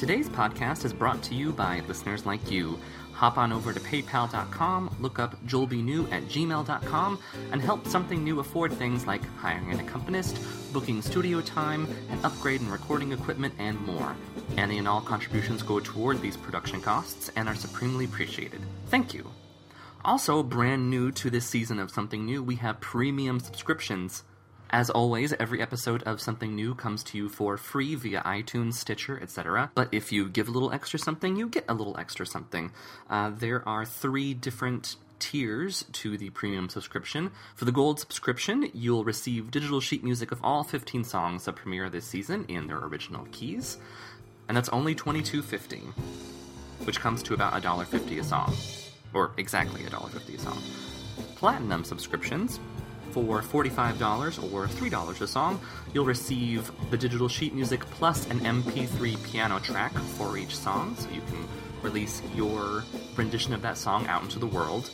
Today's podcast is brought to you by listeners like you. Hop on over to paypal.com, look up joelbnew at gmail.com, and help Something New afford things like hiring an accompanist, booking studio time, an upgrade in recording equipment, and more. Any and all contributions go toward these production costs and are supremely appreciated. Thank you. Also, brand new to this season of Something New, we have premium subscriptions. As always, every episode of Something New comes to you for free via iTunes, Stitcher, etc. But if you give a little extra something, you get a little extra something. Uh, there are three different tiers to the premium subscription. For the gold subscription, you'll receive digital sheet music of all 15 songs that premiere this season in their original keys, and that's only $22.50, which comes to about $1.50 a song, or exactly $1.50 a song. Platinum subscriptions for $45 or $3 a song, you'll receive the digital sheet music plus an MP3 piano track for each song, so you can release your rendition of that song out into the world.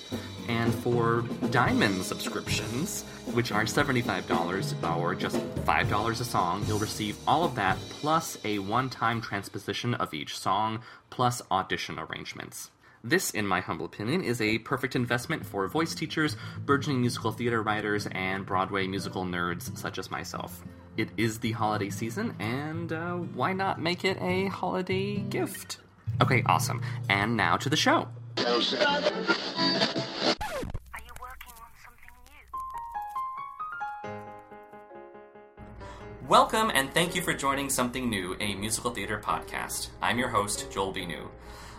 And for diamond subscriptions, which are $75 or just $5 a song, you'll receive all of that plus a one time transposition of each song plus audition arrangements. This, in my humble opinion, is a perfect investment for voice teachers, burgeoning musical theater writers, and Broadway musical nerds such as myself. It is the holiday season, and uh, why not make it a holiday gift? Okay, awesome. And now to the show. Are you working on something new? Welcome, and thank you for joining Something New, a musical theater podcast. I'm your host, Joel B. New.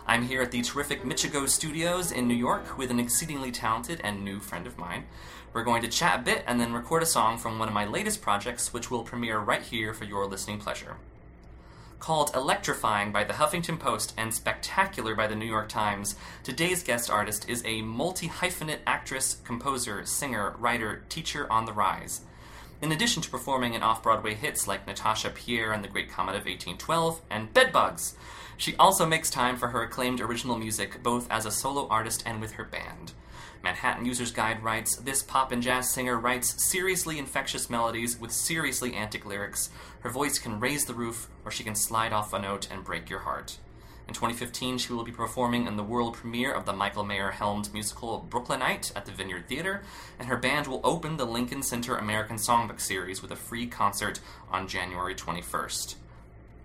I'm here at the terrific Michigo Studios in New York with an exceedingly talented and new friend of mine. We're going to chat a bit and then record a song from one of my latest projects, which will premiere right here for your listening pleasure. Called Electrifying by the Huffington Post and Spectacular by the New York Times, today's guest artist is a multi hyphenate actress, composer, singer, writer, teacher on the rise. In addition to performing in off Broadway hits like Natasha Pierre and the Great Comet of 1812 and Bedbugs, she also makes time for her acclaimed original music both as a solo artist and with her band. Manhattan User's Guide writes This pop and jazz singer writes seriously infectious melodies with seriously antic lyrics. Her voice can raise the roof, or she can slide off a note and break your heart. In 2015, she will be performing in the world premiere of the Michael Mayer helmed musical Brooklynite at the Vineyard Theater, and her band will open the Lincoln Center American Songbook Series with a free concert on January 21st.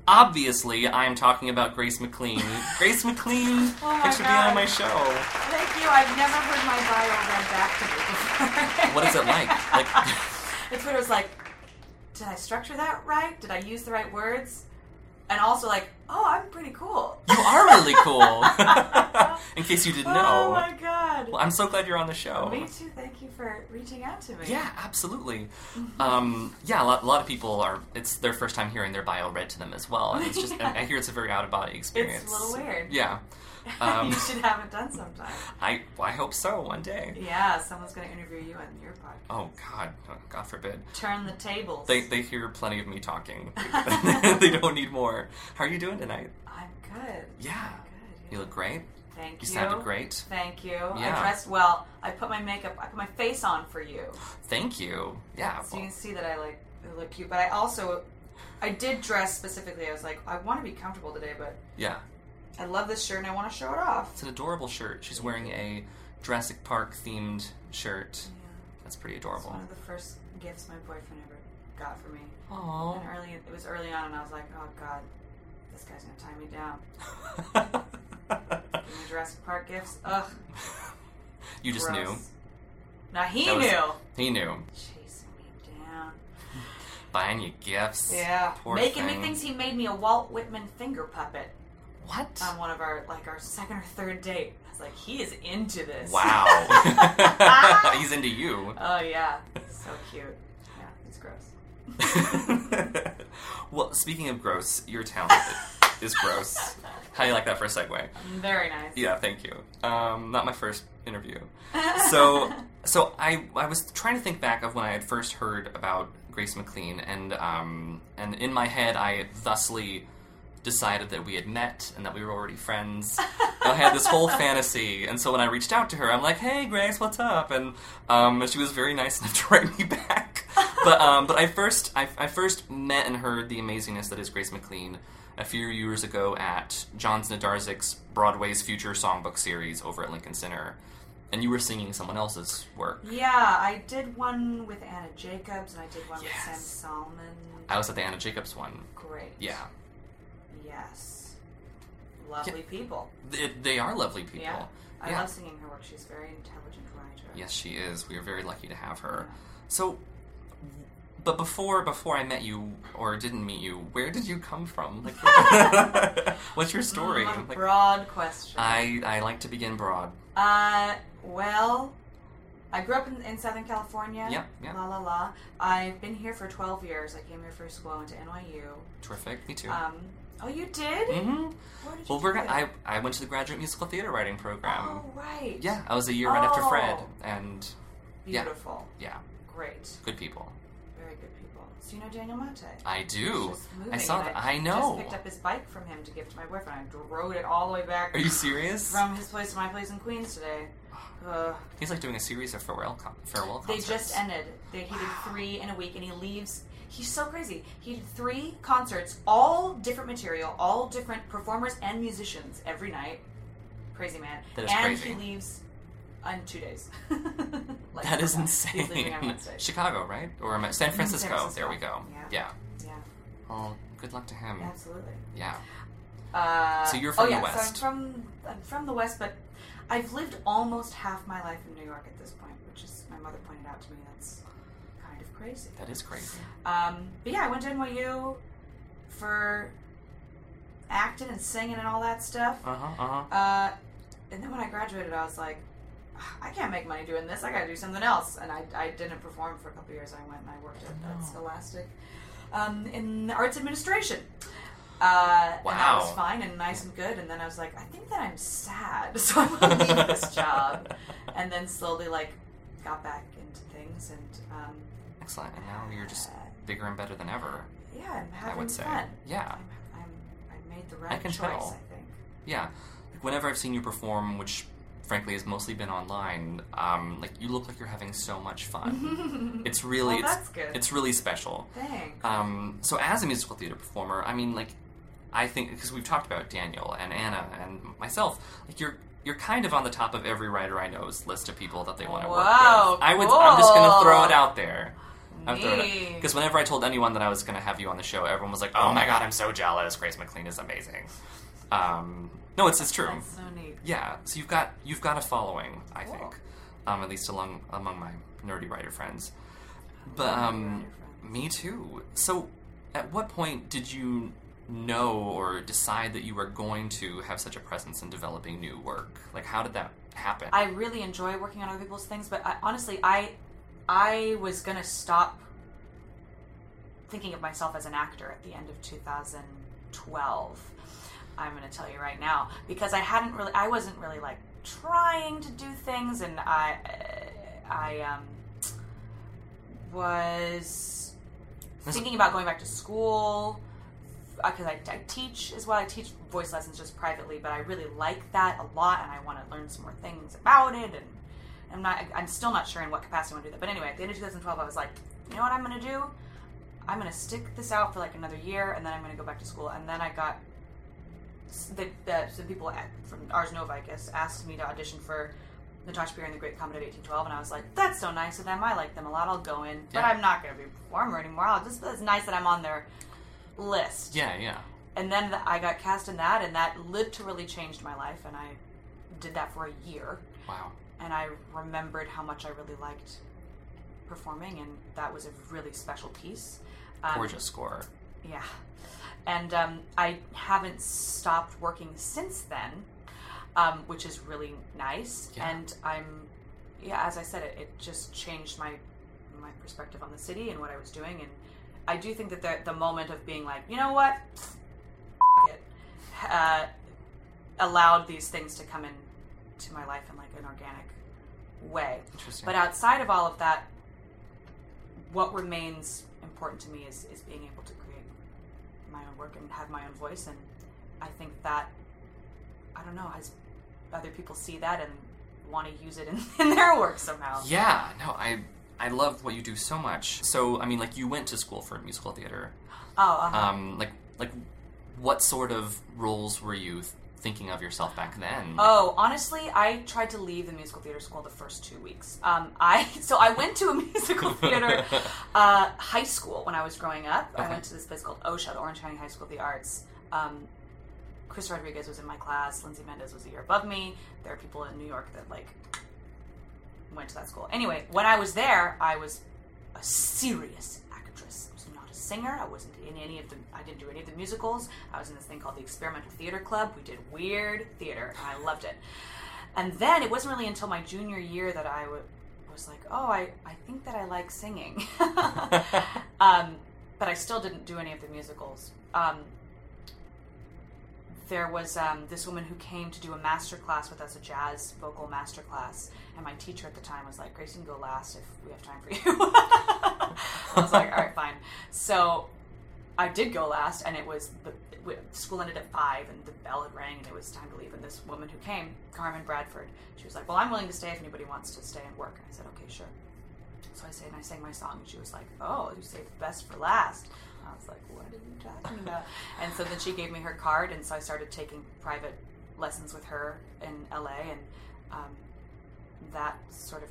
Obviously, I am talking about Grace McLean. Grace McLean, Oh thanks for being on my show. Thank you. I've never heard my bio read back to me before. What is it like? Like, it's when it was like, did I structure that right? Did I use the right words? And also like, oh, I'm pretty cool. you are really cool. In case you didn't know. Oh my god. Well, I'm so glad you're on the show. me too. Thank you for reaching out to me. Yeah, absolutely. Um, yeah, a lot, a lot of people are. It's their first time hearing their bio read to them as well, and it's just. Yeah. I hear it's a very out of body experience. It's a little weird. Yeah. Um, you should have it done sometime. I I hope so one day. Yeah, someone's going to interview you on your podcast. Oh God, oh, God forbid. Turn the tables. They they hear plenty of me talking. they don't need more. How are you doing tonight? I'm good. Yeah. I'm good. You look great. Thank You you. sounded great. Thank you. Yeah. I dressed well. I put my makeup, I put my face on for you. Thank you. Yeah. So well, you can see that I like I look cute. But I also, I did dress specifically. I was like, I want to be comfortable today, but yeah. I love this shirt and I want to show it off. It's an adorable shirt. She's wearing a Jurassic Park themed shirt. Yeah. That's pretty It's adorable. one of the first gifts my boyfriend ever got for me. Aww. And early, it was early on, and I was like, oh god, this guy's gonna tie me down. Give me Jurassic Park gifts. Ugh. you just gross. knew. Now he was- knew. He knew. Chasing me down. Buying you gifts. Yeah. Poor Making thing. me thinks he made me a Walt Whitman finger puppet. What? on one of our like our second or third date. I was like, he is into this. Wow. He's into you. Oh yeah, so cute. Yeah, he's gross. well, speaking of gross, your talent is gross. How do you like that for a segue? Very nice. Yeah, thank you. Um, not my first interview. So, so I I was trying to think back of when I had first heard about Grace McLean, and um, and in my head I thusly decided that we had met and that we were already friends. I had this whole fantasy, and so when I reached out to her, I'm like, "Hey, Grace, what's up?" And um, she was very nice enough to write me back. but um, but I first I, I first met and heard the amazingness that is Grace McLean a few years ago at John Znadarczyk's Broadway's Future Songbook series over at Lincoln Center, and you were singing someone else's work. Yeah, I did one with Anna Jacobs and I did one with Sam Yes. Salmond. I was at the Anna Jacobs one. Great. Yeah, Yes. Lovely people. Th- they are lovely people. Yeah. I Yeah. love singing her work. She's a very intelligent writer. Yes, she is. We are very lucky to have her. So, but before before I met you or didn't meet you, where did you come from? Like, what's your story? Mm, Like, broad question. I I like to begin broad. Uh, well, I grew up in, in Southern California. Yeah, yeah. La la la. I've been here for 12 years. I came here for school. I went to NYU. Terrific. Me too. Um, oh, you did? Mm hmm did Well, you we're I? I went to the graduate musical theater writing program. Oh, right. Yeah, I was a year right after Fred, Oh. and. Beautiful. yeah, Great. good people. Very good people. So you know Daniel Mate? I do. I saw that. I know. just picked up his bike from him to give to my boyfriend. I rode it all the way back Are you serious? from his place to my place in Queens today. Uh, He's like doing a series of farewell con- farewell They just ended. They, he did three in a week, and he leaves. He's so crazy. He did three concerts, all different material, all different performers and musicians every night. Crazy man. That is and crazy. he leaves in two days. Like, That is okay, He's leaving on insane. Chicago, right? Or am I- San Francisco. Francisco. There we go. Yeah. Yeah. Yeah, Well, good luck to him. absolutely. Yeah. Uh, So you're from oh, the West. So I'm from I'm from the West, but I've lived almost half my life in New York at this point, which is my mother pointed out to me. That's crazy. That is crazy. Um, but yeah, I went to NYU for acting and singing and all that stuff. Uh huh. Uh and then when I graduated, I was like, I can't make money doing this. I got to do something else. And I, I didn't perform for a couple years. I went and I worked at at Scholastic um, in arts administration. Uh, And that was fine and nice and good. And then I was like, I think that I'm sad, so I'm gonna leave this job. And then slowly like got back into things and um, Excellent. And now you're just bigger and better than ever. yeah, I'm I having would say. fun. Yeah. I'm, I'm, I made the right can choice. tell. I think. Yeah. Like whenever I've seen you perform, which frankly has mostly been online, um, like you look like you're having so much fun. it's really Well, it's it's really special. Thanks. Um, so as a musical theater performer, I mean, like, I think because we've talked about Daniel and Anna and myself, like you're you're kind of on the top of every writer I know's list of people that they want to work Wow, with. I would. I'm just gonna throw it out there. Because whenever I told anyone that I was going to have you on the show, everyone was like, "Oh my god, I'm so jealous! Grace McLean is amazing." Um, no, it's it's true. That's so neat. Yeah, so you've got you've got a following, I Cool. think, um, at least along among my nerdy writer friends. But um, me too. So, at what point did you know or decide that you were going to have such a presence in developing new work? Like, how did that happen? I really enjoy working on other people's things, but I, honestly, I I was gonna stop thinking of myself as an actor at the end of 2012. I'm gonna tell you right now because I hadn't really, I wasn't really like trying to do things, and I I um was thinking about going back to school because I, I teach as well. I teach voice lessons just privately, but I really like that a lot, and I want to learn some more things about it. And I'm not, I'm still not sure in what capacity I want to do that. But anyway, at the end of 2012, I was like, you know what I'm going to do? I'm going to stick this out for like another year, and then I'm going to go back to school. And then I got the, the some people at, from Ars Nova, I guess, asked me to audition for Natasha Pierre and the Great Comet of 1812, and I was like, that's so nice of them. I like them a lot. I'll go in, but Yeah. I'm not going to be a performer anymore. I'll just it's nice that I'm on their list. yeah, yeah. And then th- I got cast in that, and that literally changed my life. And I did that for a year, Wow. And I remembered how much I really liked performing, and that was a really special piece. Um, Gorgeous score. yeah. And um, I haven't stopped working since then, um, which is really nice. Yeah. And I'm, yeah, as I said, it, it just changed my my perspective on the city and what I was doing. And I do think that the, the moment of being like, you know what, F- it, uh, allowed these things to come in to my life in like an organic way. Interesting. But outside of all of that, what remains important to me is, is being able to create my own work and have my own voice. And I think that, I don't know, as other people see that and want to use it in, in their work somehow. Yeah, no, I I love what you do so much. So, I mean, like, you went to school for musical theater. Oh, uh-huh. Um, like, like, what sort of roles were you thinking of yourself back then? Oh, honestly, I tried to leave the musical theater school the first two weeks. Um, I so I went to a musical theater uh, high school when I was growing up. I went to this place called OCSA, the Orange County High School of the Arts. Um, Chris Rodriguez was in my class. Lindsay Mendez was a year above me. There are people in New York that like went to that school. Anyway, when I was there, I was a serious actress. I was singer. I wasn't in any of the. I didn't do any of the musicals. I was in this thing called the Experimental Theater Club. We did weird theater, and I loved it. And then it wasn't really until my junior year that I w- was like, oh, I, I think that I like singing. um, but I still didn't do any of the musicals. Um, there was um, this woman who came to do a master class with us, a jazz vocal master class, and my teacher at the time was like, "Grace, you can go last if we have time for you." I was like, "All right, fine." So I did go last, and it was the school ended at five, and the bell had rang, and it was time to leave. And this woman who came, Carmen Bradford, she was like, "Well, I'm willing to stay if anybody wants to stay and work." I said, "Okay, sure." So I stayed and I sang my song, and she was like, "Oh, you saved the best for last." And I was like, "What are you talking about?" and so then she gave me her card, and so I started taking private lessons with her in LA, and um, that sort of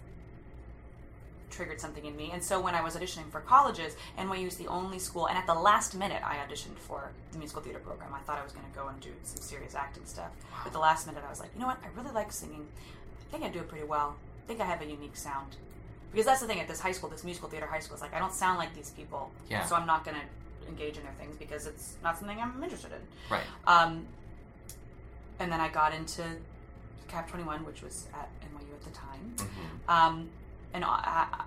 triggered something in me. And so when I was auditioning for colleges, NYU is the only school, and at the last minute, I auditioned for the musical theater program. I thought I was going to go and do some serious acting stuff. But the last minute, I was like, you know what? I really like singing. I think I do it pretty well. I think I have a unique sound. Because that's the thing at this high school, this musical theater high school, is like, I don't sound like these people. Yeah. So I'm not going to engage in their things because it's not something I'm interested in. right. Um, and then I got into Cap 21, which was at NYU at the time. hmm Um, and I, I,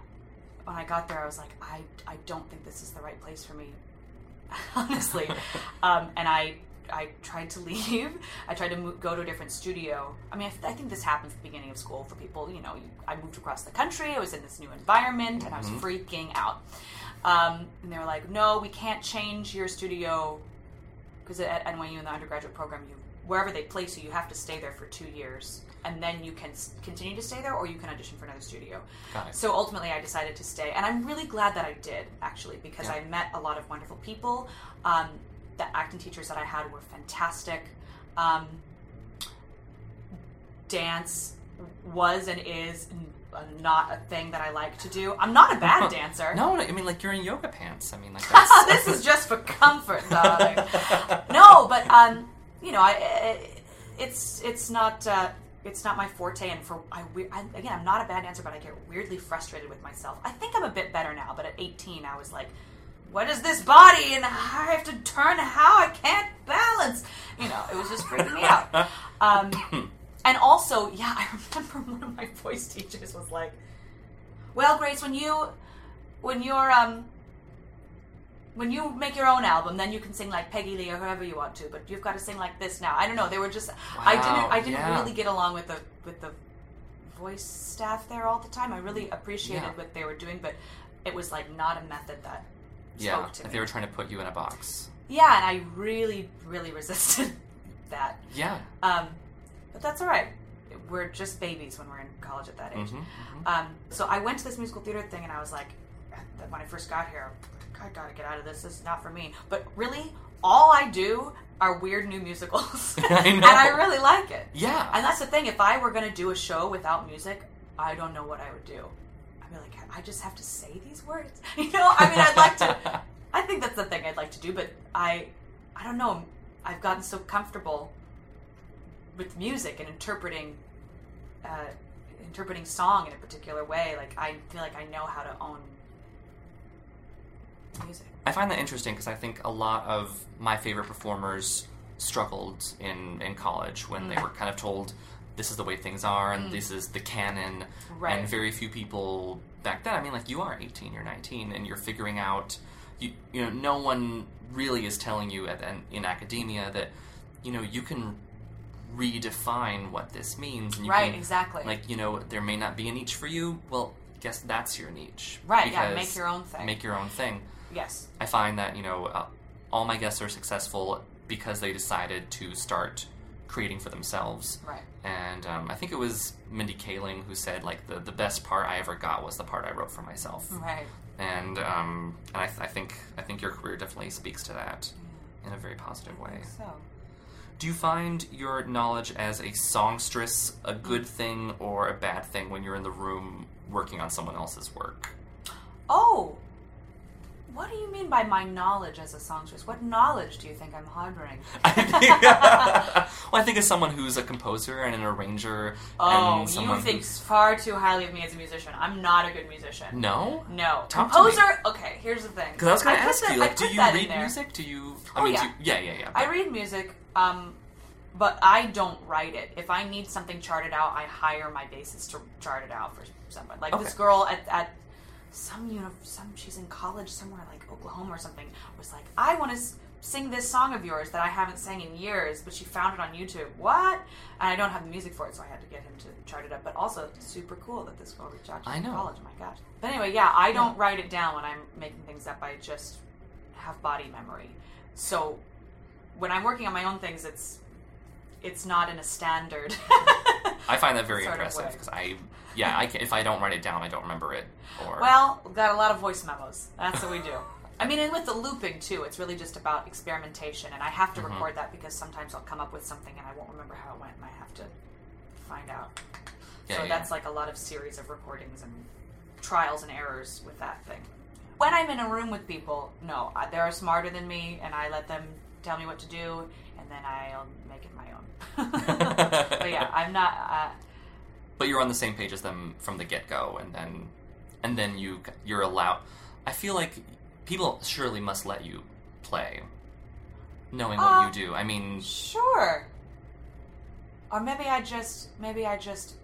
when I got there, I was like, I, I don't think this is the right place for me, honestly. um, and I, I tried to leave. I tried to move, go to a different studio. I mean, I, I think this happens at the beginning of school for people. You know, you, I moved across the country. I was in this new environment, and I was Mhm. freaking out. Um, and they were like, "No, we can't change your studio because at NYU in the undergraduate program, you wherever they place you, you have to stay there for two years, and then you can continue to stay there, or you can audition for another studio." So ultimately, I decided to stay, and I'm really glad that I did actually because Yeah. I met a lot of wonderful people. Um, the acting teachers that I had were fantastic. Um, dance was and is not a thing that I like to do. I'm not a bad dancer. No, I mean, like, you're in yoga pants. I mean, like, this is just for comfort, darling. no, but um, you know, I, it's it's not uh, it's not my forte, and for I, I again, I'm not a bad dancer, but I get weirdly frustrated with myself. I think I'm a bit better now, but at 18, I was like. What is this body? And I have to turn how I can't balance. You know, it was just freaking me out. Um, and also, yeah, I remember one of my voice teachers was like, "Well, Grace, when you when you're um when you make your own album, then you can sing like Peggy Lee or whoever you want to, but you've got to sing like this now." I don't know. They were just I didn't I didn't yeah. really get along with the with the voice staff there all the time. I really appreciated Yeah. what they were doing, but it was like not a method that yeah, spoke to like me. they were trying to put you in a box. yeah, and I really really resisted that. Yeah. Um, but that's all right. We're just babies when we're in college at that age. hmm Um, so I went to this musical theater thing, and I was like, when I first got here, I gotta get out of this. This is not for me. But really, all I do are weird new musicals, I know. and I really like it. Yeah. And that's the thing. If I were gonna do a show without music, I don't know what I would do. Like, I just have to say these words. You know? I mean, I'd like to. I think that's the thing I'd like to do, but I, I don't know. I've gotten so comfortable with music and interpreting, uh, interpreting song in a particular way. Like I feel like I know how to own music. I find that interesting because I think a lot of my favorite performers struggled in, in college when Mm. they were kind of told this is the way things are and this is the canon. Right. And very few people back then, I mean, like you are 18, you're 19, and you're figuring out, you, you know, no one really is telling you at, in, in academia that, you know, you can redefine what this means. And you Right, can, exactly. Like, you know, there may not be a niche for you. Well, guess that's your niche. Right, yeah, make your own thing. Make your own thing. Yes. I find that you know uh, all my guests are successful because they decided to start creating for themselves. Right. And um, I think it was Mindy Kaling who said like the, the best part I ever got was the part I wrote for myself. Right. And um, and I, th- I think I think your career definitely speaks to that in a very positive way. So. Do you find your knowledge as a songstress a good thing or a bad thing when you're in the room working on someone else's work? Oh, what do you mean by my knowledge as a songstress? What knowledge do you think I'm harboring? I think, well, I think as someone who's a composer and an arranger Oh, you think who's- far too highly of me as a musician. I'm not a good musician. no. No. Talk to me. Composer. Okay, here's the thing. Because I was going to ask you, like, do you read music? Do you? I Oh, mean, yeah. do you, yeah, yeah, yeah. I read music, um, but I don't write it. If I need something charted out, I hire my bassist to chart it out for someone. Like this girl at, at some uni- some she's in college somewhere like Oklahoma or something was like, I want to s- sing this song of yours that I haven't sang in years, but she found it on YouTube. What? And I don't have the music for it, so I had to get him to chart it up. But also super cool that this girl reached out to I know. college. My gosh. But anyway, yeah, I don't write it down when I'm making things up. I just have body memory. So when I'm working on my own things, it's it's not in a standard. I find that very impressive because I, yeah, I can, if I don't write it down, I don't remember it. Or well, we've got a lot of voice memos. That's what we do. I mean, and with the looping too, it's really just about experimentation, and I have to Mm-hmm. record that because sometimes I'll come up with something and I won't remember how it went, and I have to find out. Yeah, so yeah. that's like a lot of series of recordings and trials and errors with that thing. When I'm in a room with people, no, they're smarter than me, and I let them tell me what to do, and then I'll make it my own. but yeah, I'm not. Uh, but you're on the same page as them from the get go, and then and then you you're allowed. I feel like people surely must let you play, knowing what Uh, you do. I mean, Sure. Or maybe I just maybe I just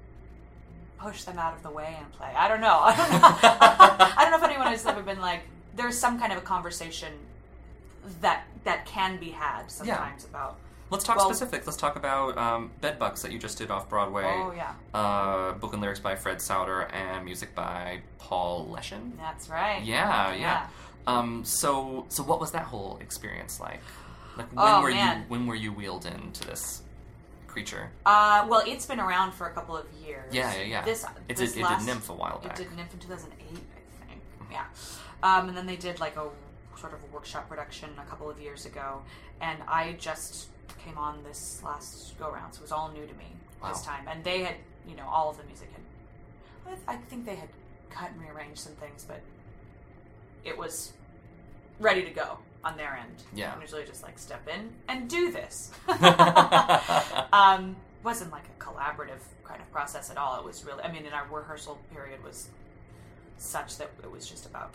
push them out of the way and play. I don't know. I don't know. I don't know if anyone has ever been like there's some kind of a conversation that that can be had sometimes about let's talk Well- specifics. Let's talk about um, Bedbugs that you just did off Broadway. oh yeah. Uh, book and lyrics by Fred Sauter and music by Paul Leschen. That's right. Yeah, yeah. Um, so, so what was that whole experience like? Like, when Oh, were man. you when were you wheeled into this creature? Uh, well, it's been around for a couple of years. Yeah, yeah, yeah. This It this did- it did NYMF a while back. It did NYMF in 2008, I think. Yeah. Um, and then they did like a sort of a workshop production a couple of years ago, and I just came on this last go round, so it was all new to me this time. And they had, you know, all of the music had. I I think they had cut and rearranged some things, but it was ready to go on their end. Yeah. I'm usually just like step in and do this. um, wasn't like a collaborative kind of process at all. It was really, I mean, in our rehearsal period was such that it was just about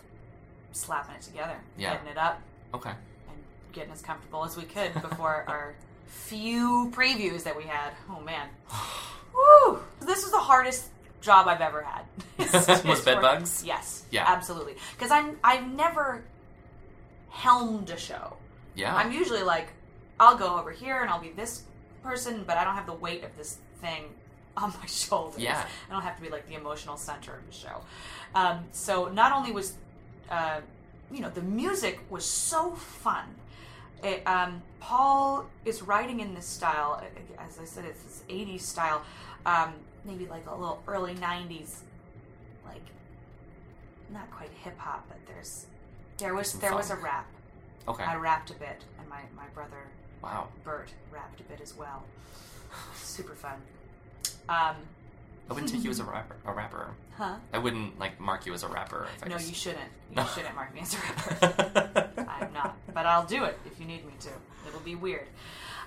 slapping it together, Yeah. getting it up, okay. Getting as comfortable as we could before our few previews that we had. Oh man, woo! This was the hardest job I've ever had. Was Bed Bugs? Yes, Yeah. absolutely. Because I'm I've never helmed a show. Yeah. I'm usually like, I'll go over here and I'll be this person, but I don't have the weight of this thing on my shoulders. Yeah. I don't have to be like the emotional center of the show. Um, so not only was, uh, you know, the music was so fun. It, um, Paul is writing in this style, as I said, it's this 80s style, um, maybe like a little early 90s, like not quite hip hop, but there's there was Some there was a rap. okay. I rapped a bit, and my, my brother wow. Bert rapped a bit as well. Super fun. Um, I wouldn't take you as a rapper. A rapper. huh? I wouldn't like mark you as a rapper. If I No, just... you shouldn't. You shouldn't mark me as a rapper. I'm not, but I'll do it if you need me to. It'll be weird.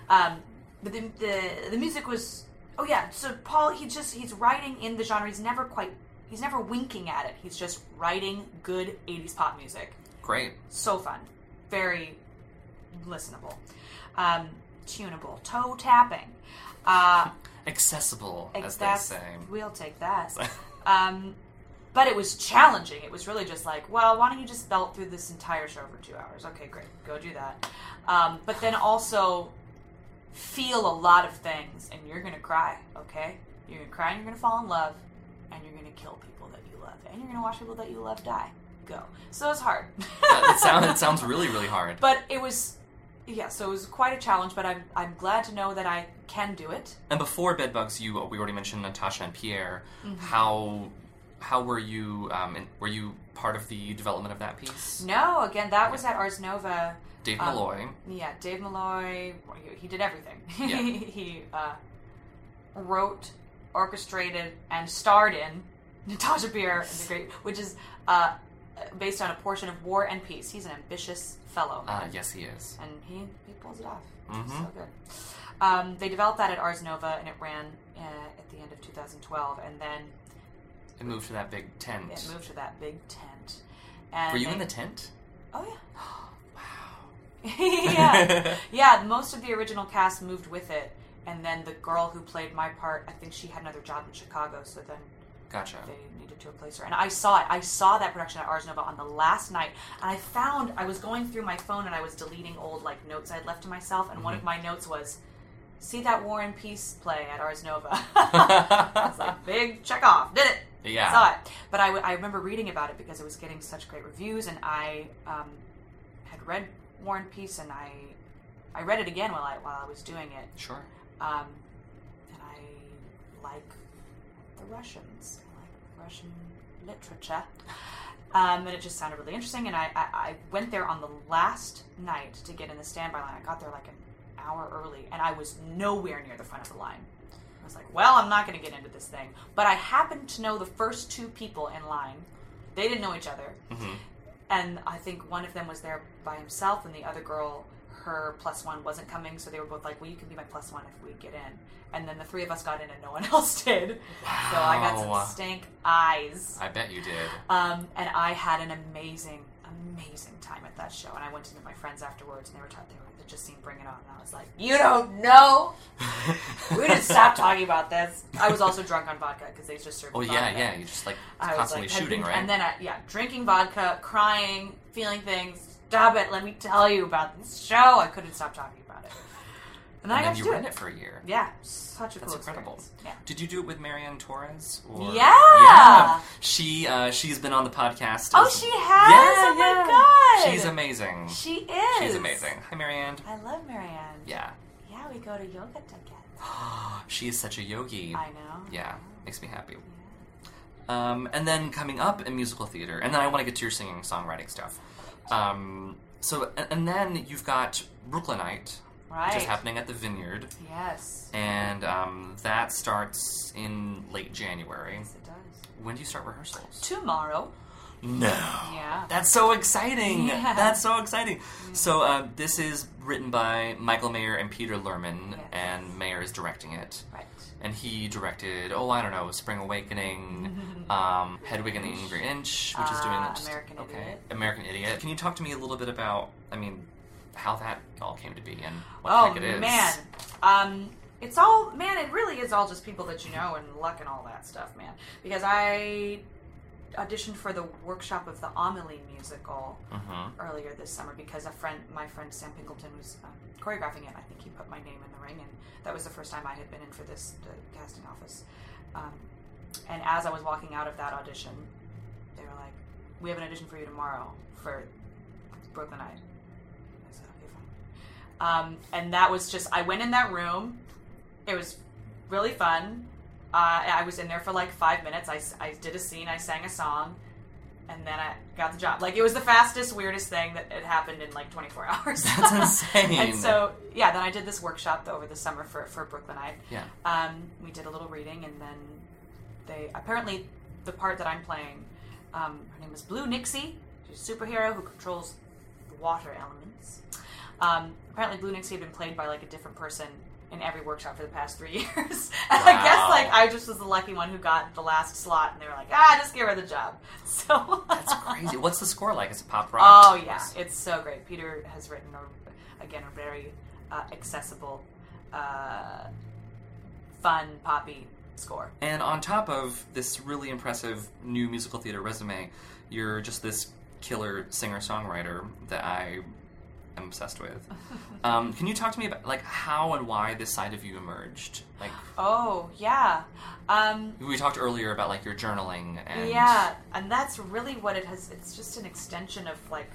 Um, but the, the the music was oh yeah. So Paul he just he's writing in the genre. He's never quite he's never winking at it. He's just writing good '80s pop music. Great. So fun, very listenable, um, tunable, toe tapping. Uh, Accessible, as they say. We'll take that. um, but it was challenging. It was really just like, well, why don't you just belt through this entire show for two hours? Okay, great, go do that. Um, but then also feel a lot of things, and you're gonna cry. Okay, you're gonna cry, and you're gonna fall in love, and you're gonna kill people that you love, and you're gonna watch people that you love die. Go. So it's hard. That- it, sounds, it sounds really, really hard. But it was yeah, so it was quite a challenge, but I'm I'm glad to know that I can do it. And before Bedbugs, you we already mentioned Natasha and Pierre. Mm-hmm. How how were you? Um, in, were you part of the development of that piece? No, again, that was at Ars Nova. Dave Um, Malloy. Yeah, Dave Malloy. He, he did everything. Yeah. he uh, wrote, orchestrated, and starred in Natasha Pierre and the Great, which is uh, based on a portion of War and Peace. He's an ambitious fellow, Uh, yes, he is. and he, he pulls it off. Mhm. So good. Um, they developed that at Ars Nova, and it ran uh, at the end of 2012, and then It moved to that big tent. it moved to that big tent. And Were you they- in the tent? Oh yeah. Wow. yeah, yeah. Most of the original cast moved with it, and then the girl who played my part, I think she had another job in Chicago, so then Gotcha. they needed to replace her. And I saw it. I saw that production at Ars Nova on the last night, and I found I was going through my phone and I was deleting old like notes I had left to myself, and one of my notes was. See that War and Peace play at Ars Nova. I was like, big check off. Did it. Yeah. Saw it. But I, w- I remember reading about it because it was getting such great reviews, and I um, had read War and Peace, and I I read it again while I while I was doing it, Sure. um, and I like the Russians. I like Russian literature. Um, and it just sounded really interesting, and I, I, I went there on the last night to get in the standby line. I got there like an hour early, and I was nowhere near the front of the line. I was like, well, I'm not going to get into this thing. But I happened to know the first two people in line. They didn't know each other. hmm And I think one of them was there by himself, and the other girl, her plus one wasn't coming, so they were both like, well, you can be my plus one if we get in. And then the three of us got in, and no one else did. So I got Wow. some stank eyes. I bet you did. Um, and I had an amazing, amazing time at that show. And I went to meet my friends afterwards, and they were talking. They were they just seen Bring It On, and I was like, "You don't know. We didn't stop talking about this." I was also drunk on vodka because they just served. oh vodka. yeah, yeah. You're just like I was constantly like, shooting, right? And then, I, yeah, drinking vodka, crying, feeling things. Stop it! Let me tell you about this show. I couldn't stop talking about it. And, I and got then to you do ran it. it for a year. Yeah, such a That's cool incredible. experience. Yeah. Did you do it with Marianne Torres? Or... Yeah! Yeah. She uh, she's been on the podcast. Oh, as- she has. Yeah, oh my god, She's amazing. She is. She's amazing. Hi, Marianne. I love Marianne. Yeah. Yeah, we go to yoga together. she is such a yogi. I know. Yeah, makes me happy. Um, and then coming up in musical theater, and then I want to get to your singing, songwriting stuff. Um, so, and, and then you've got Brooklynite, Right. which is happening at the Vineyard, Yes. and um, that starts in late January. Yes, it does. When do you start rehearsals? Tomorrow. No. Yeah. That's so exciting. Yeah. That's so exciting. So uh, this is written by Michael Mayer and Peter Lerman, Yes. and Mayer is directing it. Right. And he directed, oh, I don't know, Spring Awakening, um, Hedwig and the Angry Inch, which is doing Uh, just- American okay, Idiot. American Idiot. Can you talk to me a little bit about, I mean, how that all came to be and what oh the heck it is? man, um, it's all man. It really is all just people that you know and luck and all that stuff, man. Because I auditioned for the workshop of the Amelie musical hmm earlier this summer because a friend, my friend Sam Pinkleton, was um, choreographing it. I think he put my name in the ring, and that was the first time I had been in for this the casting office. Um, and as I was walking out of that audition, they were like, "We have an audition for you tomorrow for Brooklynite." I said, "Okay, fine." Um, and that was just I went in that room. It was really fun. Uh, I was in there for like five minutes. I, I did a scene. I sang a song and then I got the job. Like it was the fastest, weirdest thing that it happened in like 24 hours. That's insane. and so yeah, then I did this workshop over the summer for for Brooklynite. Yeah. Um, we did a little reading, and then they apparently the part that I'm playing. Um, her name is Blue Nixie. She's a superhero who controls the water elements. Um, apparently, Blue Nixie had been played by like a different person in every workshop for the past three years. and I guess like I just was the lucky one who got the last slot, and they were like, ah, just give her the job. So That's crazy. What's the score like? Is it pop rock? Oh yeah, it's so great. Peter has written a, again a very uh, accessible, uh, fun poppy score. And on top of this really impressive new musical theater resume, you're just this killer singer songwriter that I am obsessed with. um, can you talk to me about like how and why this side of you emerged? Like Oh yeah, um, we talked earlier about like your journaling and yeah, and that's really what it has. It's just an extension of like,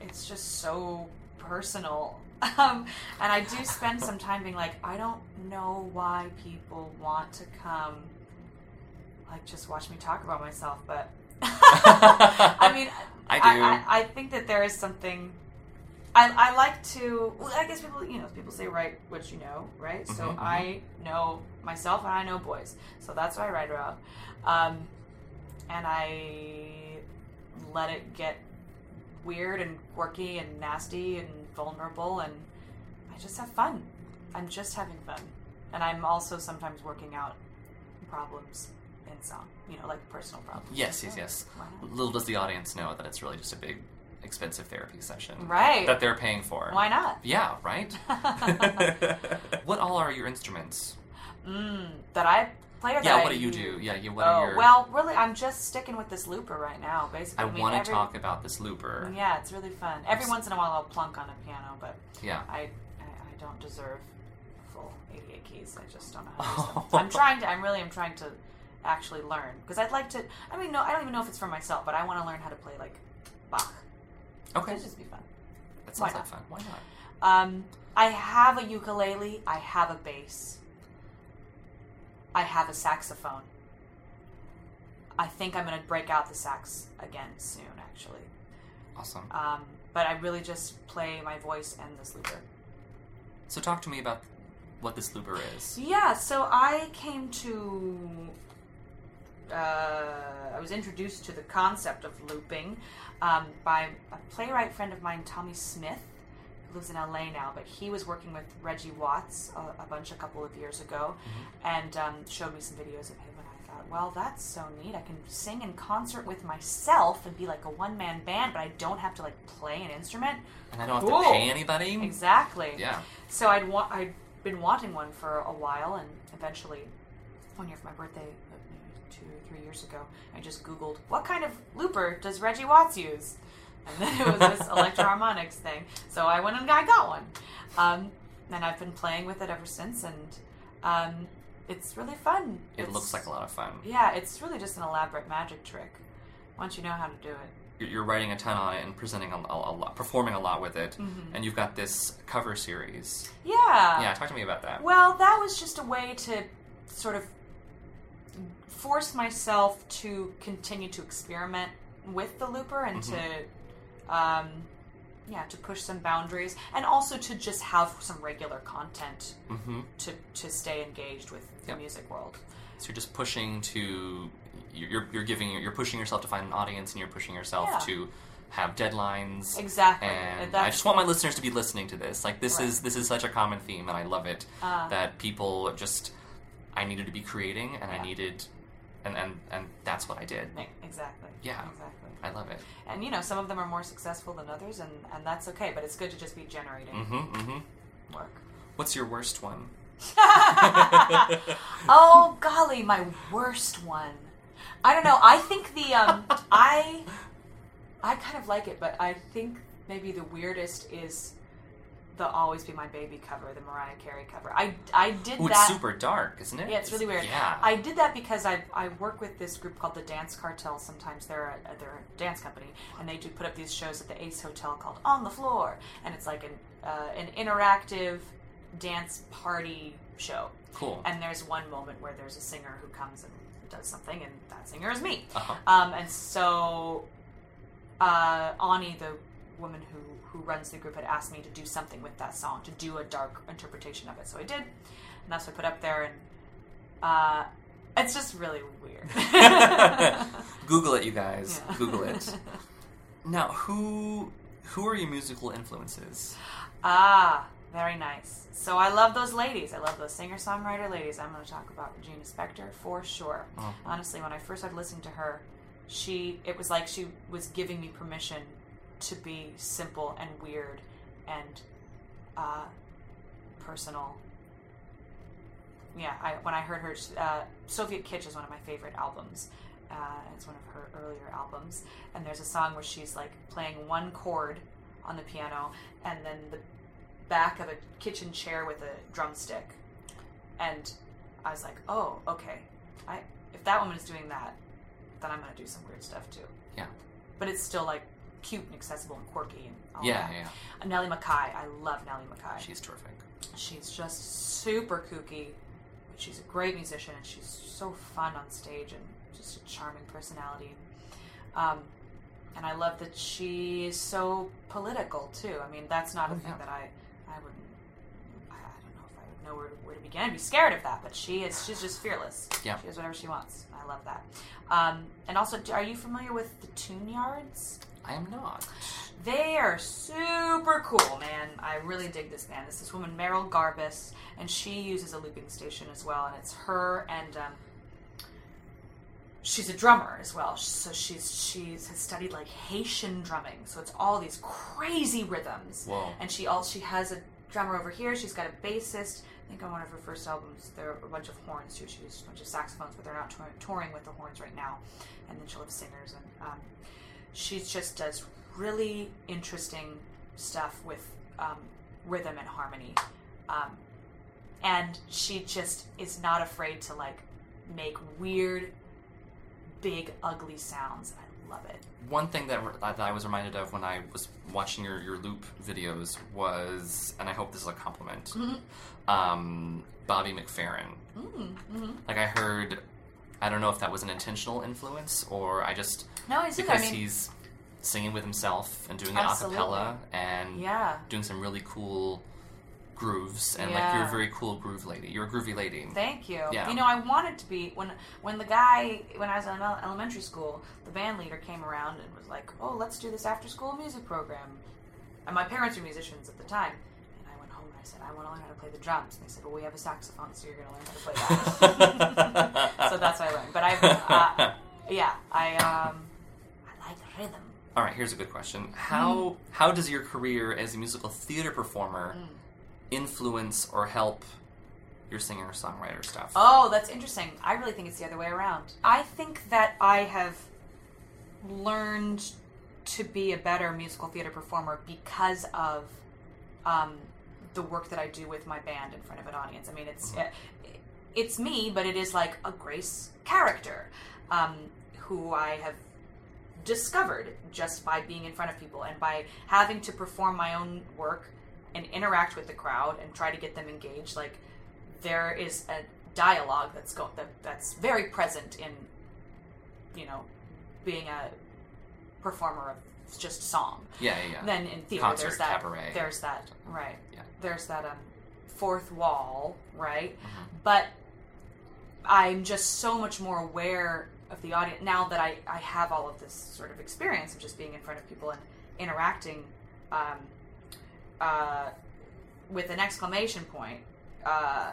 it's just so personal. Um, and I do spend some time being like, I don't know why people want to come, like, just watch me talk about myself. But I mean, I I, do. I, I think that there is something. I, I like to. Well, I guess people, you know, people say write what you know, right? So Mhm, mhm. I know myself and I know boys, so that's what I write about. Um, and I let it get weird and quirky and nasty and vulnerable, and I just have fun. I'm just having fun, and I'm also sometimes working out problems in song, you know, like personal problems. Yes, yes, yes. Little does the audience know that it's really just a big, expensive therapy session. Right. That they're paying for. Why not? Yeah, right? what all are your instruments? Mm, that I play or that Yeah, I what do you do? Yeah, you, what oh are your. well, really, I'm just sticking with this looper right now. Basically, I mean, want to every- talk about this looper. Yeah, it's really fun. Every once in a while, I'll plunk on a piano, but Yeah. I, I, I don't deserve full 88 keys. I just don't know how to use them. I'm trying to. I'm really. am trying to actually learn because I'd like to. I mean, no, I don't even know if it's for myself, but I want to learn how to play like Bach. Okay. It'd just be fun. That why like not? fun. Why not? Um, I have a ukulele. I have a bass. I have a saxophone. I think I'm going to break out the sax again soon, actually. Awesome. Um, but I really just play my voice and this looper. So talk to me about what this looper is. Yeah, so I came to. Uh, I was introduced to the concept of looping um, by a playwright friend of mine, Tommy Smith, who lives in LA now. But he was working with Reggie Watts a, a bunch a couple of years ago, and um, showed me some videos of him. And I thought, well, that's so neat. I can sing in concert with myself and be like a one man band, but I don't have to like play an instrument. And I don't have to pay anybody. Exactly. Yeah. So I'd wa- I'd been wanting one for a while, and eventually, one year for my birthday, two or three years ago, I just Googled what kind of looper does Reggie Watts use, and then it was this Electro-Harmonix thing. So I went and I got one, um, and I've been playing with it ever since, and um, it's really fun. It It's- looks like a lot of fun. Yeah, it's really just an elaborate magic trick. Once you know how to do it. You're- writing a ton on it and presenting a, a, a lot, performing a lot with it, Mm-hmm. and you've got this cover series. Yeah. Yeah, talk to me about that. Well, that was just a way to sort of force myself to continue to experiment with the looper and to, um, yeah, to push some boundaries, and also to just have some regular content hmm to to stay engaged with the Yep. music world. So you're just pushing to, you're you're giving you're pushing yourself to find an audience, and you're pushing yourself Yeah. to have deadlines. Exactly. And I just want my listeners to be listening to this. Like this Right. is this is such a common theme, and I love it. Uh, that people just, I needed to be creating, and I needed, and and and that's what I did. exactly. Yeah. Exactly. I love it. And you know, some of them are more successful than others, and and that's okay. But it's good to just be generating Mm-hmm. Mm-hmm. work. What's your worst one? oh golly, my worst one. I don't know. I think the um, I I kind of like it, but I think maybe the weirdest is the "Always Be My Baby" cover, the Mariah Carey cover. I I did Ooh, that. it's super dark, isn't it? Yeah, it's really weird. Yeah. I did that because I, I work with this group called the Dance Cartel. Sometimes they're a, they're a dance company, and they do put up these shows at the Ace Hotel called On the Floor, and it's like an uh, an interactive dance party show. cool. And there's one moment where there's a singer who comes and does something, and that singer is me. Uh-huh. Um, and so, uh, Ani, the woman who, who runs the group, had asked me to do something with that song, to do a dark interpretation of it. So I did, and that's what I put up there, and uh, it's just really weird. Google it, you guys. Yeah. Google it. Now, who who are your musical influences? ah, very nice. So I love those ladies. I love those singer songwriter ladies. I'm going to talk about Regina Spektor for sure. Oh. Honestly, when I first started listening to her, she it was like she was giving me permission to be simple and weird and uh, personal. Yeah, I, when I heard her, uh, Soviet Kitsch is one of my favorite albums. Uh, it's one of her earlier albums, and there's a song where she's like playing one chord on the piano, and then the back of a kitchen chair with a drumstick, and I was like, oh, okay. I if that woman is doing that, then I'm gonna do some weird stuff too. Yeah. But it's still like cute and accessible and quirky and all Yeah, that. yeah, Nellie McKay, I love Nellie McKay. She's terrific. She's just super kooky, but she's a great musician and she's so fun on stage and just a charming personality. Um, and I love that she is so political too. I mean, that's not a Oh, thing yeah. that I, I wouldn't. I I don't know if I would know where to, where to begin. I'd be scared of that, but she is. She's just fearless. Yeah. She does whatever she wants. I love that. Um, and also, are you familiar with the Tune Yards? I am not. They are super cool, man. I really dig this band. It's this woman, Merrill Garbus, and she uses a looping station as well. And it's her and um, she's a drummer as well. So she's she's has studied like Haitian drumming. So it's all these crazy rhythms. Whoa. And she also she has a drummer over here. She's got a bassist. I think on one of her first albums, there are a bunch of horns too. She uses a bunch of saxophones, but they're not touring with the horns right now. And then she'll have singers, and um, she just does really interesting stuff with um, rhythm and harmony. Um, and she just is not afraid to like make weird, big, ugly sounds. I love it. One thing that, that I was reminded of when I was watching your, your loop videos was, and I hope this is a compliment, um, Bobby McFerrin. Mm-hmm. Like I heard, I don't know if that was an intentional influence or I just No, he's because I mean, he's singing with himself and doing it Absolutely. a cappella and yeah. doing some really cool grooves and like you're a very cool groove lady. You're a groovy lady. Thank you. Yeah. You know, I wanted to be when when the guy when I was in elementary school, the band leader came around and was like, "Oh, let's do this after school music program." And my parents were musicians at the time. I went home and I said, "I want to learn how to play the drums." And they said, "Well, we have a saxophone, so you're going to learn how to play that." so that's what I learned. But I, uh, yeah, I um, I like rhythm. All right, here's a good question. How how does your career as a musical theater performer Mm. influence or help your singer songwriter stuff? Oh, that's interesting. I really think it's the other way around. I think that I have learned to be a better musical theater performer because of um, the work that I do with my band in front of an audience. I mean, it's it's me, but it is like a Grace character um, who I have discovered just by being in front of people and by having to perform my own work and interact with the crowd and try to get them engaged. Like there is a dialogue that's go- that, that's very present in you know being a performer of just song. yeah, yeah, yeah. Then in theater, Concert, there's that. cabaret. There's that. Right. Yeah. There's that um, fourth wall. Right. Mhm. But I'm just so much more aware of the audience now that I, I have all of this sort of experience of just being in front of people and interacting um, uh, with an exclamation point uh,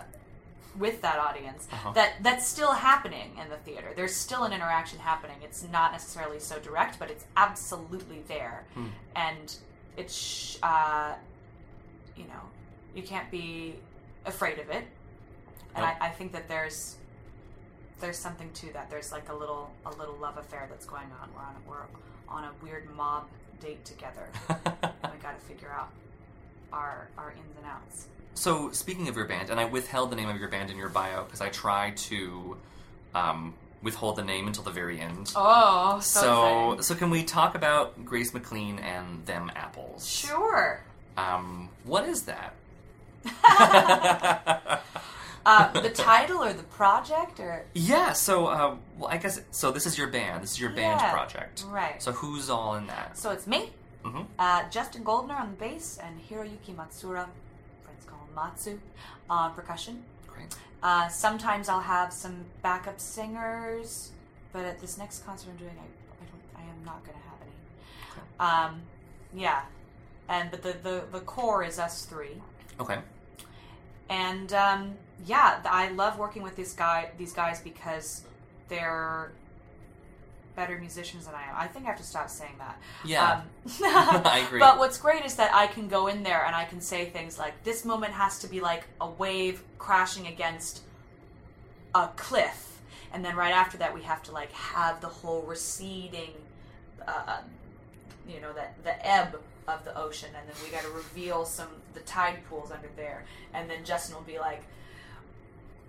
with that audience. Uh-huh. That that's still happening in the theater. There's still an interaction happening. It's not necessarily so direct, but it's absolutely there, Hmm. and it's uh, you know you can't be afraid of it. And Nope. I, I think that there's there's something to that. There's like a little a little love affair that's going on. We're on a, we're on a weird mob date together. and we got to figure out our our ins and outs. So, speaking of your band, and I withheld the name of your band in your bio because I try to um, withhold the name until the very end. Oh, so, so, exciting. so can we talk about Grace McLean and them apples? sure. Um, what is that? Uh, the title or the project or yeah. So, uh, well, I guess so. This is your band. This is your band Yeah, project. right. So, who's all in that? So it's me, Mhm. uh, Justin Goldner on the bass, and Hiroyuki Matsuura, friends call him Matsu, on percussion. Great. Uh, sometimes I'll have some backup singers, but at this next concert I'm doing, I, I don't, I am not going to have any. Okay. Um, yeah, and but the, the the core is us three, Okay. and um, yeah, I love working with these guy these guys because they're better musicians than I am. I think I have to stop saying that. Yeah. Um, I agree. But what's great is that I can go in there and I can say things like, "This moment has to be like a wave crashing against a cliff," and then right after that, we have to like have the whole receding, uh, you know, that the ebb of the ocean, and then we got to reveal some the tide pools under there, and then Justin will be like,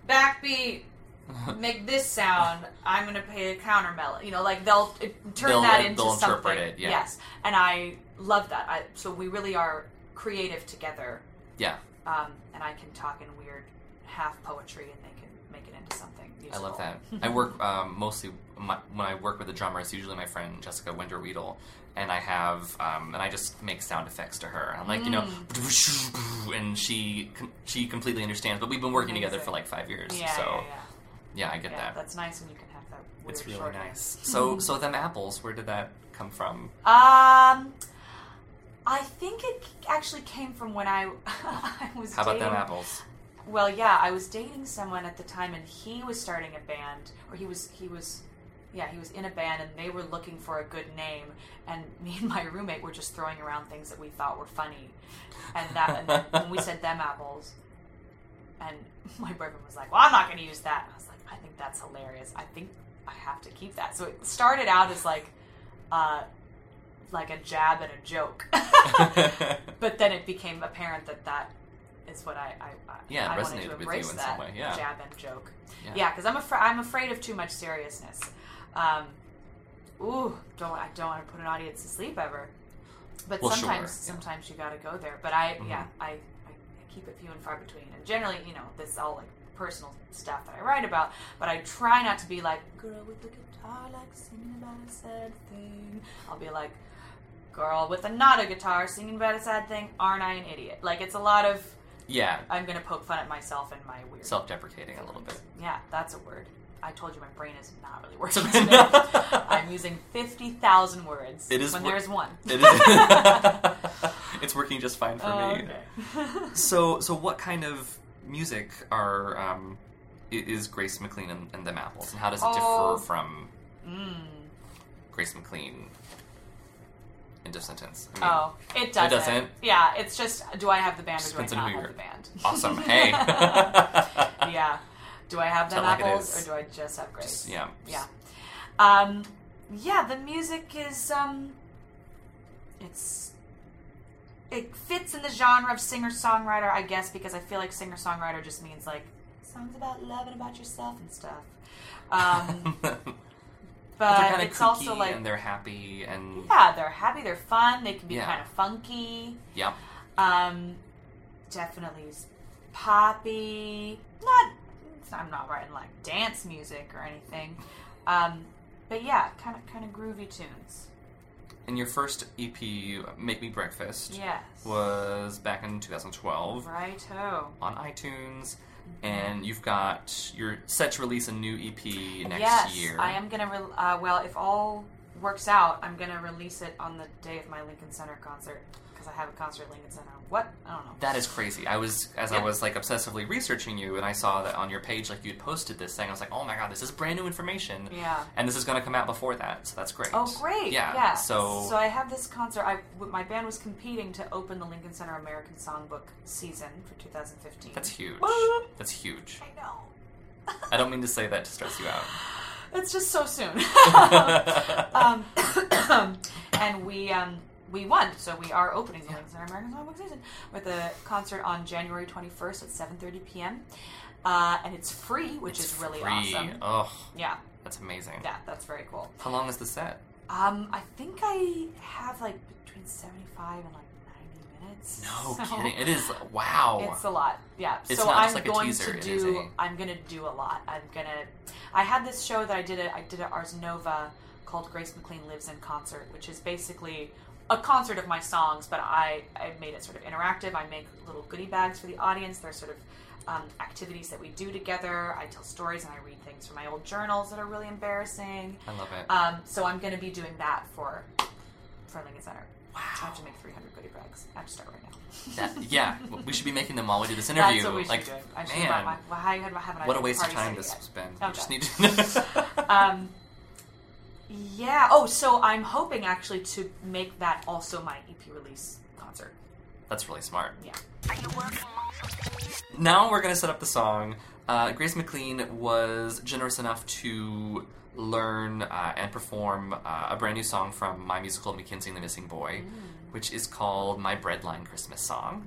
"Backbeat." make this sound. I'm gonna play a counter melody. You know, like they'll it, turn They'll, that like, into they'll something. interpret it, yeah. Yes, and I love that. I, so we really are creative together, Yeah, um, and I can talk in weird half poetry, and they can make it into something. I love that. I work um, mostly my, when I work with a drummer. It's usually my friend Jessica Winder Weedle, and I have um, and I just make sound effects to her. I'm like, you know, Mm. and she she completely understands. But we've been working together for like five years, Yeah, so yeah, yeah. Yeah, I get yeah, that. That's nice when you can have that. Weird It's really nice. So so them apples, where did that come from? Um, I think it actually came from when I I was. How about dating, them apples? Well, yeah, I was dating someone at the time, and he was starting a band, or he was he was, yeah, he was in a band, and they were looking for a good name, and me and my roommate were just throwing around things that we thought were funny, and that and then when we said them apples, and my boyfriend was like, "Well, I'm not going to use that." I was like, "I think that's hilarious. I think I have to keep that." So it started out as like, uh, like a jab and a joke, but then it became apparent that that is what I I, I, Yeah, I wanted to with you embrace in that some way, yeah. jab and joke. Yeah. Yeah, because I'm afraid I'm afraid of too much seriousness. Um, ooh, don't I don't want to put an audience to sleep ever. But Well, sometimes sure, yeah. sometimes you got to go there. But I Mhm. yeah I, I I keep it few and far between. And generally, you know, this all like personal stuff that I write about. But I try not to be like girl with the guitar like singing about a sad thing. I'll be like girl with a not a guitar singing about a sad thing. Aren't I an idiot? Like it's a lot of yeah, I'm gonna poke fun at myself and my weird self-deprecating a little bit. yeah, that's a word. I told you my brain is not really working today. I'm using 50,000 words It is when wor- there's one. It is. it's working just fine for Oh, me. okay. So, so what kind of music are um, is Grace McLean and, and them apples, and how does it Oh. differ from mm. Grace McLean into sentence? I mean, Oh, it doesn't. doesn't? Yeah, it's just do I have the band or do I not have the band? Awesome. Hey. yeah. Do I have them Tell like apples or do I just have Grace? Just- yeah. Yeah. Um, yeah, the music is um, it's it fits in the genre of singer songwriter, I guess, because I feel like singer songwriter just means like songs about love and about yourself and stuff. Um, but but they're kind of it's also like and they're happy and yeah, they're happy, they're fun, they can be Yeah. kind of funky. yeah. Um, definitely poppy. Not, I'm not writing like dance music or anything. Um, but yeah, kind of kind of groovy tunes. And your first EP, "Make Me Breakfast," Yes. was back in 2012 Righto. on iTunes, and you've got you're set to release a new EP next yes, year. I am gonna. Re- uh, well, if all works out, I'm gonna release it on the day of my Lincoln Center concert because I have a concert at Lincoln Center. What? I don't know. That is crazy. I was as I was like obsessively researching you, and I saw that on your page, like you had posted this thing. I was like, oh my god, this is brand new information, yeah. and this is going to come out before that, so that's great. Oh, great! Yeah. yeah. So, so I have this concert. I my band was competing to open the Lincoln Center American Songbook season for 2015. that's huge. That's huge. I know. I don't mean to say that to stress you out. It's just so soon. um, and we um, we won, so we are opening the Lincoln Center American Songbook season with a concert on January 21st at 7:30 p.m. Uh, and it's free, which It's is really free. awesome. Oh, Yeah, that's amazing. yeah, that's very cool. How long is the set? Um, I think I have like between 75 and like 90 minutes. No So kidding. It is wow. It's a lot. Yeah. It's so not I'm just like a going teaser, to do a- I'm gonna do a lot. I'm gonna I had this show that I did at I did at Ars Nova called Grace McLean Lives in Concert, which is basically a concert of my songs, but I, I made it sort of interactive. I make little goodie bags for the audience. They're sort of um, activities that we do together. I tell stories and I read things from my old journals that are really embarrassing. I love it. Um, so I'm going to be doing that for for Lincoln Center. Wow. I have to make 300 goody bags. I have to start right now. That- yeah, we should be making them while we do this interview. That's what we should like, be doing. I should man, my, haven't, I what a waste of time this yet. has been. Okay. We just need to. um, yeah. Oh, so I'm hoping actually to make that also my EP release concert. That's really smart. Yeah. Are you working on? Now we're going to set up the song. Uh, Grace McLean was generous enough to learn uh, and perform uh, a brand new song from my musical Mackenzie and the Missing Boy, which is called My Breadline Christmas Song.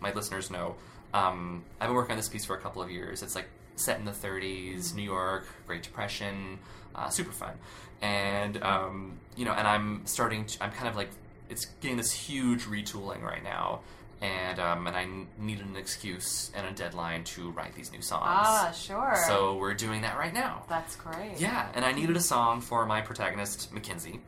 My listeners know um, I've been working on this piece for a couple of years. It's like set in the 30s, New York, Great Depression, uh, super fun. And um, you know, and I'm starting. To, I'm kind of like it's getting this huge retooling right now. And um, and I needed an excuse and a deadline to write these new songs. Ah, sure. So we're doing that right now. That's great. Yeah, and I needed a song for my protagonist, Mackenzie,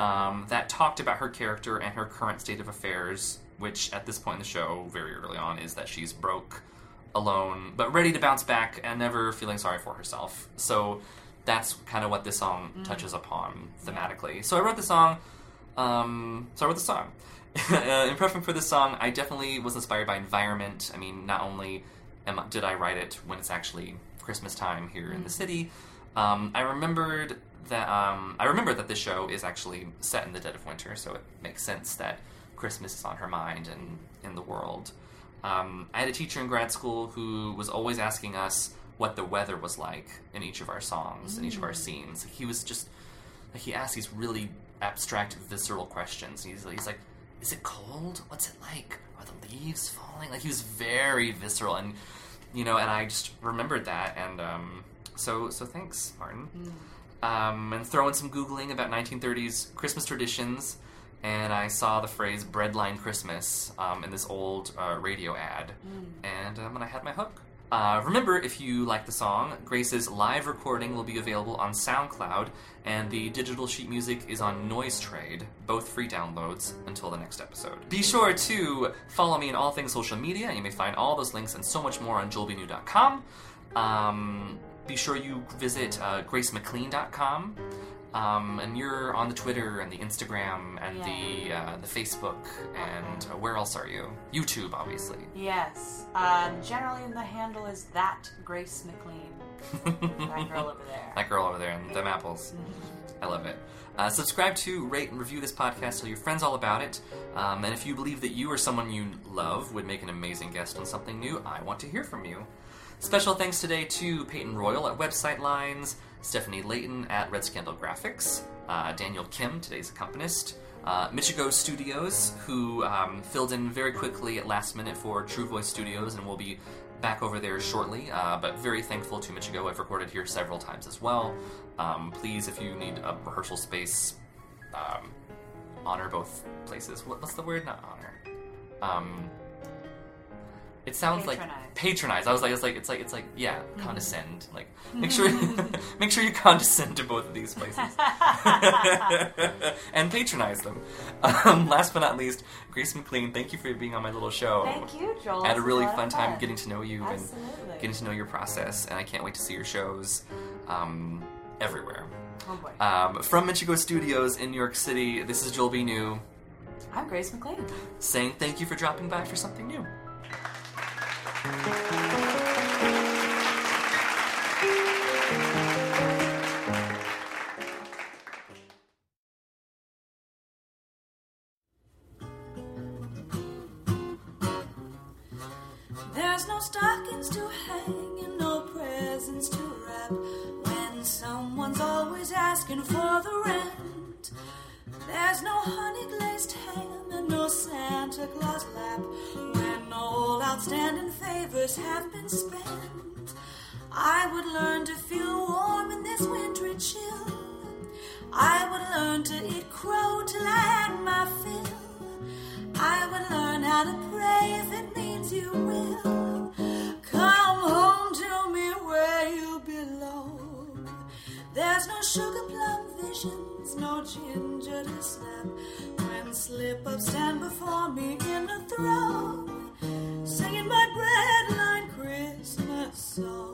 um, that talked about her character and her current state of affairs, which at this point in the show, very early on, is that she's broke, alone, but ready to bounce back and never feeling sorry for herself. So that's kind of what this song touches upon thematically. So I wrote the song. Um, so I wrote the song. uh, in prepping for this song, I definitely was inspired by environment. I mean, not only am, did I write it when it's actually Christmas time here in the city, um, I remembered that um, I remember that this show is actually set in the dead of winter, so it makes sense that Christmas is on her mind and in the world. Um, I had a teacher in grad school who was always asking us what the weather was like in each of our songs, in each of our scenes. He was just like he asked these really abstract, visceral questions. He's, he's like, "Is it cold? What's it like? Are the leaves falling?" Like he was very visceral, and you know, and I just remembered that, and um, so so thanks, Martin. Um, and throw in some googling about 1930s Christmas traditions, and I saw the phrase "breadline Christmas" um, in this old uh, radio ad, and um, and I had my hook. Uh, remember, if you like the song, Grace's live recording will be available on SoundCloud, and the digital sheet music is on NoiseTrade, both free downloads until the next episode. Be sure to follow me in all things social media. You may find all those links and so much more on joelbnew.com. Um, be sure you visit uh, gracemclean.com. Um, and you're on the Twitter and the Instagram and the uh, the Facebook and uh, where else are you? YouTube, obviously. Yes. Um, generally, the handle is that Grace McLean. that girl over there. That girl over there and them apples. I love it. Uh, subscribe to, rate, and review this podcast. Tell your friends all about it. Um, and if you believe that you or someone you love would make an amazing guest on something new, I want to hear from you. Special thanks today to Peyton Royal at Website Lines, Stephanie Layton at Red Scandal Graphics, uh, Daniel Kim, today's accompanist, uh, Michiko Studios, who um, filled in very quickly at last minute for True Voice Studios and will be back over there shortly. Uh, but very thankful to Michiko. I've recorded here several times as well. Um, please, if you need a rehearsal space, um, honor both places. What, what's the word? Not honor. It sounds like Patronize. patronize. I was like, it's like, it's like, it's like, yeah, condescend. Like, make sure, make sure you condescend to both of these places, and patronize them. Um, last but not least, Grace McLean, thank you for being on my little show. Thank you, Joel. I had a really of fun time fun. getting to know you Absolutely. and getting to know your process, and I can't wait to see your shows um, everywhere. Oh boy. Um, from Michiko Studios in New York City, this is Joel B. New I'm Grace McLean. saying thank you for dropping by for something new. There's no stockings to hang and no presents to wrap when someone's always asking for the rent. There's no honey glazed ham and no Santa Claus lap when all outstanding favors have been spent. I would learn to feel warm in this wintry chill. I would learn to eat crow till I ginger to snap. When slip ups stand before me in a throng, singing my breadline Christmas song.